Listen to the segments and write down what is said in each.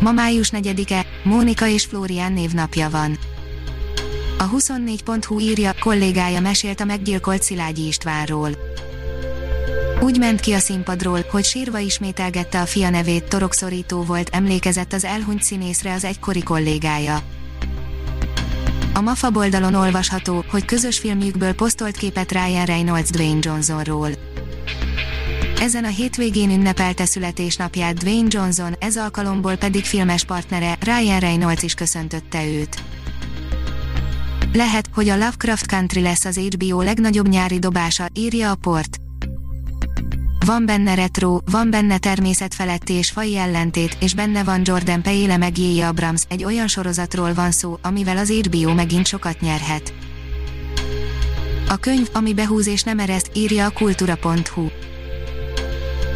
Ma május 4-e, Mónika és Flórián névnapja van. A 24.hu írja, kollégája mesélt a meggyilkolt Szilágyi Istvánról. Úgy ment ki a színpadról, hogy sírva ismételgette a fia nevét, torokszorító volt, emlékezett az elhunyt színészre az egykori kollégája. A MAFA oldalon olvasható, hogy közös filmjükből posztolt képet Ryan Reynolds Dwayne Johnsonról. Ezen a hétvégén ünnepelte születésnapját Dwayne Johnson, ez alkalomból pedig filmes partnere, Ryan Reynolds is köszöntötte őt. Lehet, hogy a Lovecraft Country lesz az HBO legnagyobb nyári dobása, írja a port. Van benne retro, van benne természetfeletti és fai ellentét, és benne van Jordan Peele meg J.J. Abrams, egy olyan sorozatról van szó, amivel az HBO megint sokat nyerhet. A könyv, ami behúz és nem ereszt, írja a kultura.hu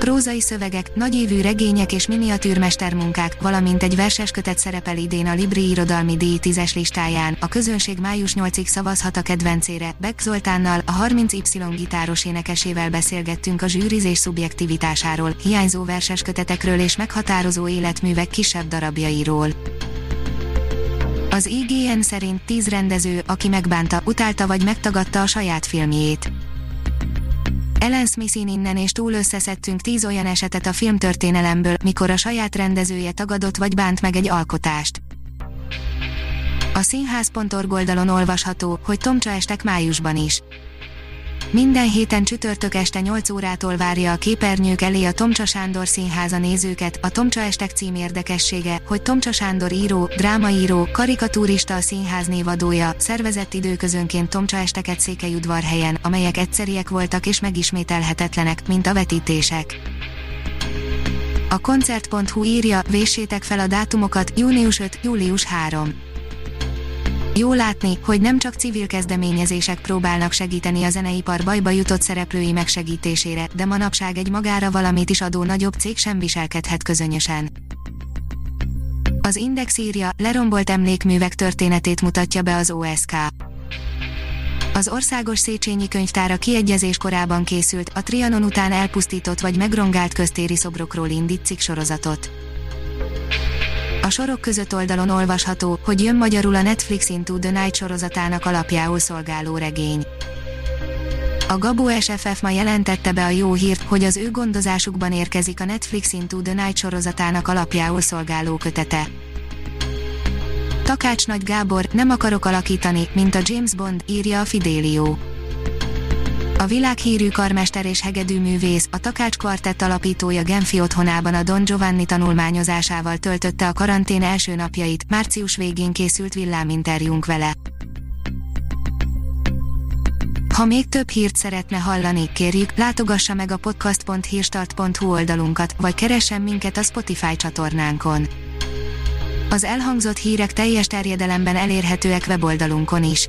prózai szövegek, nagyévű regények és miniatűrmestermunkák, valamint egy verseskötet szerepel idén a Libri Irodalmi Díj 10-es listáján. A közönség május 8-ig szavazhat a kedvencére. Beck Zoltánnal, a 30Y gitáros énekesével beszélgettünk a zsűrizés szubjektivitásáról, hiányzó verseskötetekről és meghatározó életművek kisebb darabjairól. Az IGN szerint 10 rendező, aki megbánta, utálta vagy megtagadta a saját filmjét. Ellen Smithin innen és túl összeszedtünk tíz olyan esetet a filmtörténelemből, mikor a saját rendezője tagadott vagy bánt meg egy alkotást. A színház.org oldalon olvasható, hogy Tomcsa estek májusban is. Minden héten csütörtök este 8 órától várja a képernyők elé a Tomcsa Sándor Színháza nézőket. A Tomcsa Estek cím érdekessége, hogy Tomcsa Sándor író, drámaíró, karikatúrista a színház névadója, szervezett időközönként Tomcsa Esteket Székelyudvarhelyen, amelyek egyszeriek voltak és megismételhetetlenek, mint a vetítések. A koncert.hu írja, véssétek fel a dátumokat, június 5, július 3. Jó látni, hogy nem csak civil kezdeményezések próbálnak segíteni a zeneipar bajba jutott szereplői megsegítésére, de manapság egy magára valamit is adó nagyobb cég sem viselkedhet közönösen. Az Index írja, lerombolt emlékművek történetét mutatja be az OSK. Az Országos Széchenyi Könyvtára kiegyezés korában készült, a Trianon után elpusztított vagy megrongált köztéri szobrokról indít sorozatot. A sorok között oldalon olvasható, hogy jön magyarul a Netflix Into the Night sorozatának alapjául szolgáló regény. A Gabo SFF ma jelentette be a jó hírt, hogy az ő gondozásukban érkezik a Netflix Into the Night sorozatának alapjául szolgáló kötete. Takács Nagy Gábor, nem akarok alakítani, mint a James Bond, írja a Fidelio. A világhírű karmester és hegedűművész, a Takács Kvartett alapítója Genfi otthonában a Don Giovanni tanulmányozásával töltötte a karantén első napjait, március végén készült villáminterjúnk vele. Ha még több hírt szeretne hallani, kérjük, látogassa meg a podcast.hírstart.hu oldalunkat, vagy keressen minket a Spotify csatornánkon. Az elhangzott hírek teljes terjedelemben elérhetőek weboldalunkon is.